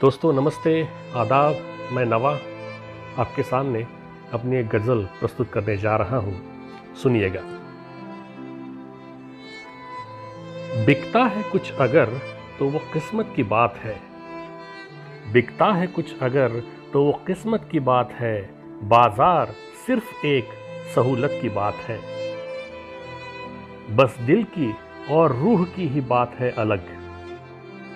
दोस्तों, नमस्ते, आदाब, मैं नवा आपके सामने अपनी एक गज़ल प्रस्तुत करने जा रहा हूँ। सुनिएगा। बिकता है कुछ अगर तो वो किस्मत की बात है। बिकता है कुछ अगर तो वो किस्मत की बात है। बाज़ार सिर्फ़ एक सहूलत की बात है। बस दिल की और रूह की ही बात है अलग।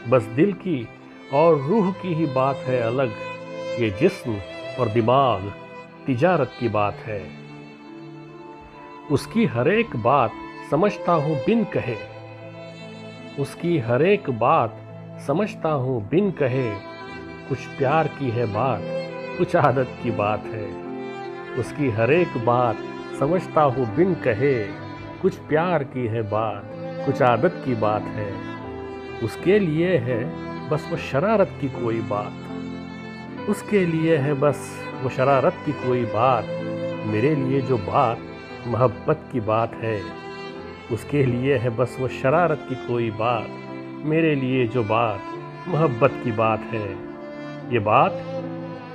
बस दिल की और रूह की ही बात है अलग, ये जिस्म और दिमाग तिजारत की बात है। उसकी हर एक बात समझता हूँ बिन कहे। उसकी हर एक बात समझता हूँ बिन कहे। कुछ प्यार की है बात, कुछ आदत की बात है। उसकी हर एक बात समझता हूँ बिन कहे। कुछ प्यार की है बात, कुछ आदत की बात है। उसके लिए है बस वो शरारत की कोई बात। उसके लिए है बस वो शरारत की कोई बात। मेरे लिए जो बात, मोहब्बत की बात है, उसके लिए है बस वो शरारत की कोई बात। मेरे लिए जो बात, मोहब्बत की बात है। ये बात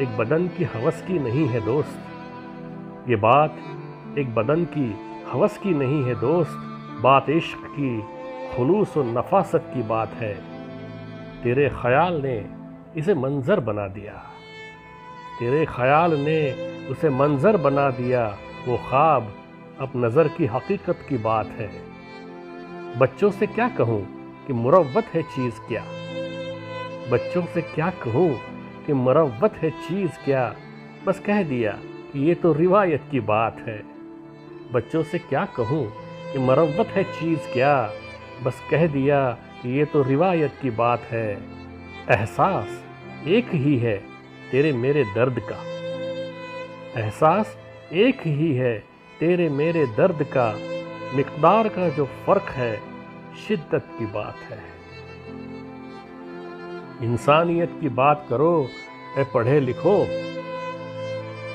एक बदन की हवस की नहीं है दोस्त। ये बात एक बदन की हवस की नहीं है दोस्त। बात इश्क की, खलूस और नफासत की बात है। तेरे ख्याल ने इसे मंज़र बना दिया। तेरे ख्याल ने उसे मंज़र बना दिया, वो ख्वाब अब नज़र की हकीकत की बात है। बच्चों से क्या कहूँ कि मुरवत है चीज़ क्या? बच्चों से क्या कहूँ कि मुरवत है चीज़ क्या? बस कह दिया कि ये तो रिवायत की बात है। बच्चों से क्या कहूँ कि मरवत है चीज़ क्या? बस कह दिया ये तो रिवायत की बात है। एहसास एक ही है तेरे मेरे दर्द का। एहसास एक ही है तेरे मेरे दर्द का। मकदार का जो फ़र्क है, शिद्दत की बात है। इंसानियत की बात करो ए पढ़े लिखो।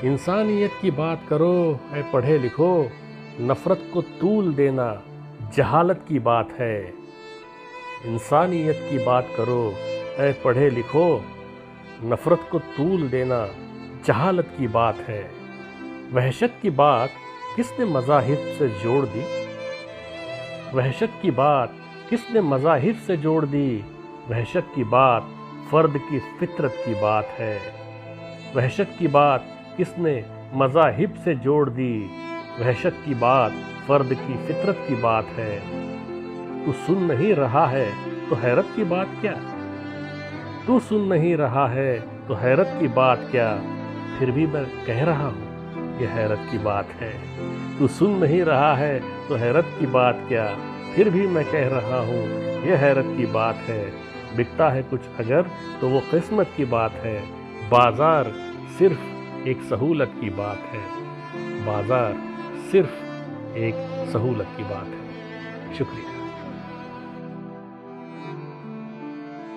इंसानियत की बात करो ए पढ़े लिखो। नफ़रत को तूल देना जहालत की बात है। इंसानियत की बात करो, ऐ पढ़े लिखो। नफ़रत को तूल देना जहालत की बात है। वहशत की बात किसने मज़ाहिब से जोड़ दी? वहशत की बात किसने मज़ाहिब से जोड़ दी? वहशत की बात फ़र्द की फितरत की बात है। वहशत की बात किसने मज़ाहिब से जोड़ दी? वहशत की बात फर्द की फितरत की बात है। तू सुन नहीं रहा है तो हैरत की बात क्या? तू सुन नहीं रहा है तो हैरत की बात क्या? फिर भी मैं कह रहा हूँ, ये हैरत की बात है। तू सुन नहीं रहा है तो हैरत की बात क्या? फिर भी मैं कह रहा हूँ, ये हैरत की बात है। बिकता है कुछ अगर तो वो किस्मत की बात है। बाज़ार सिर्फ़ एक सहूलत की बात है। बाज़ार सिर्फ़ एक सहूलत की बात है। शुक्रिया।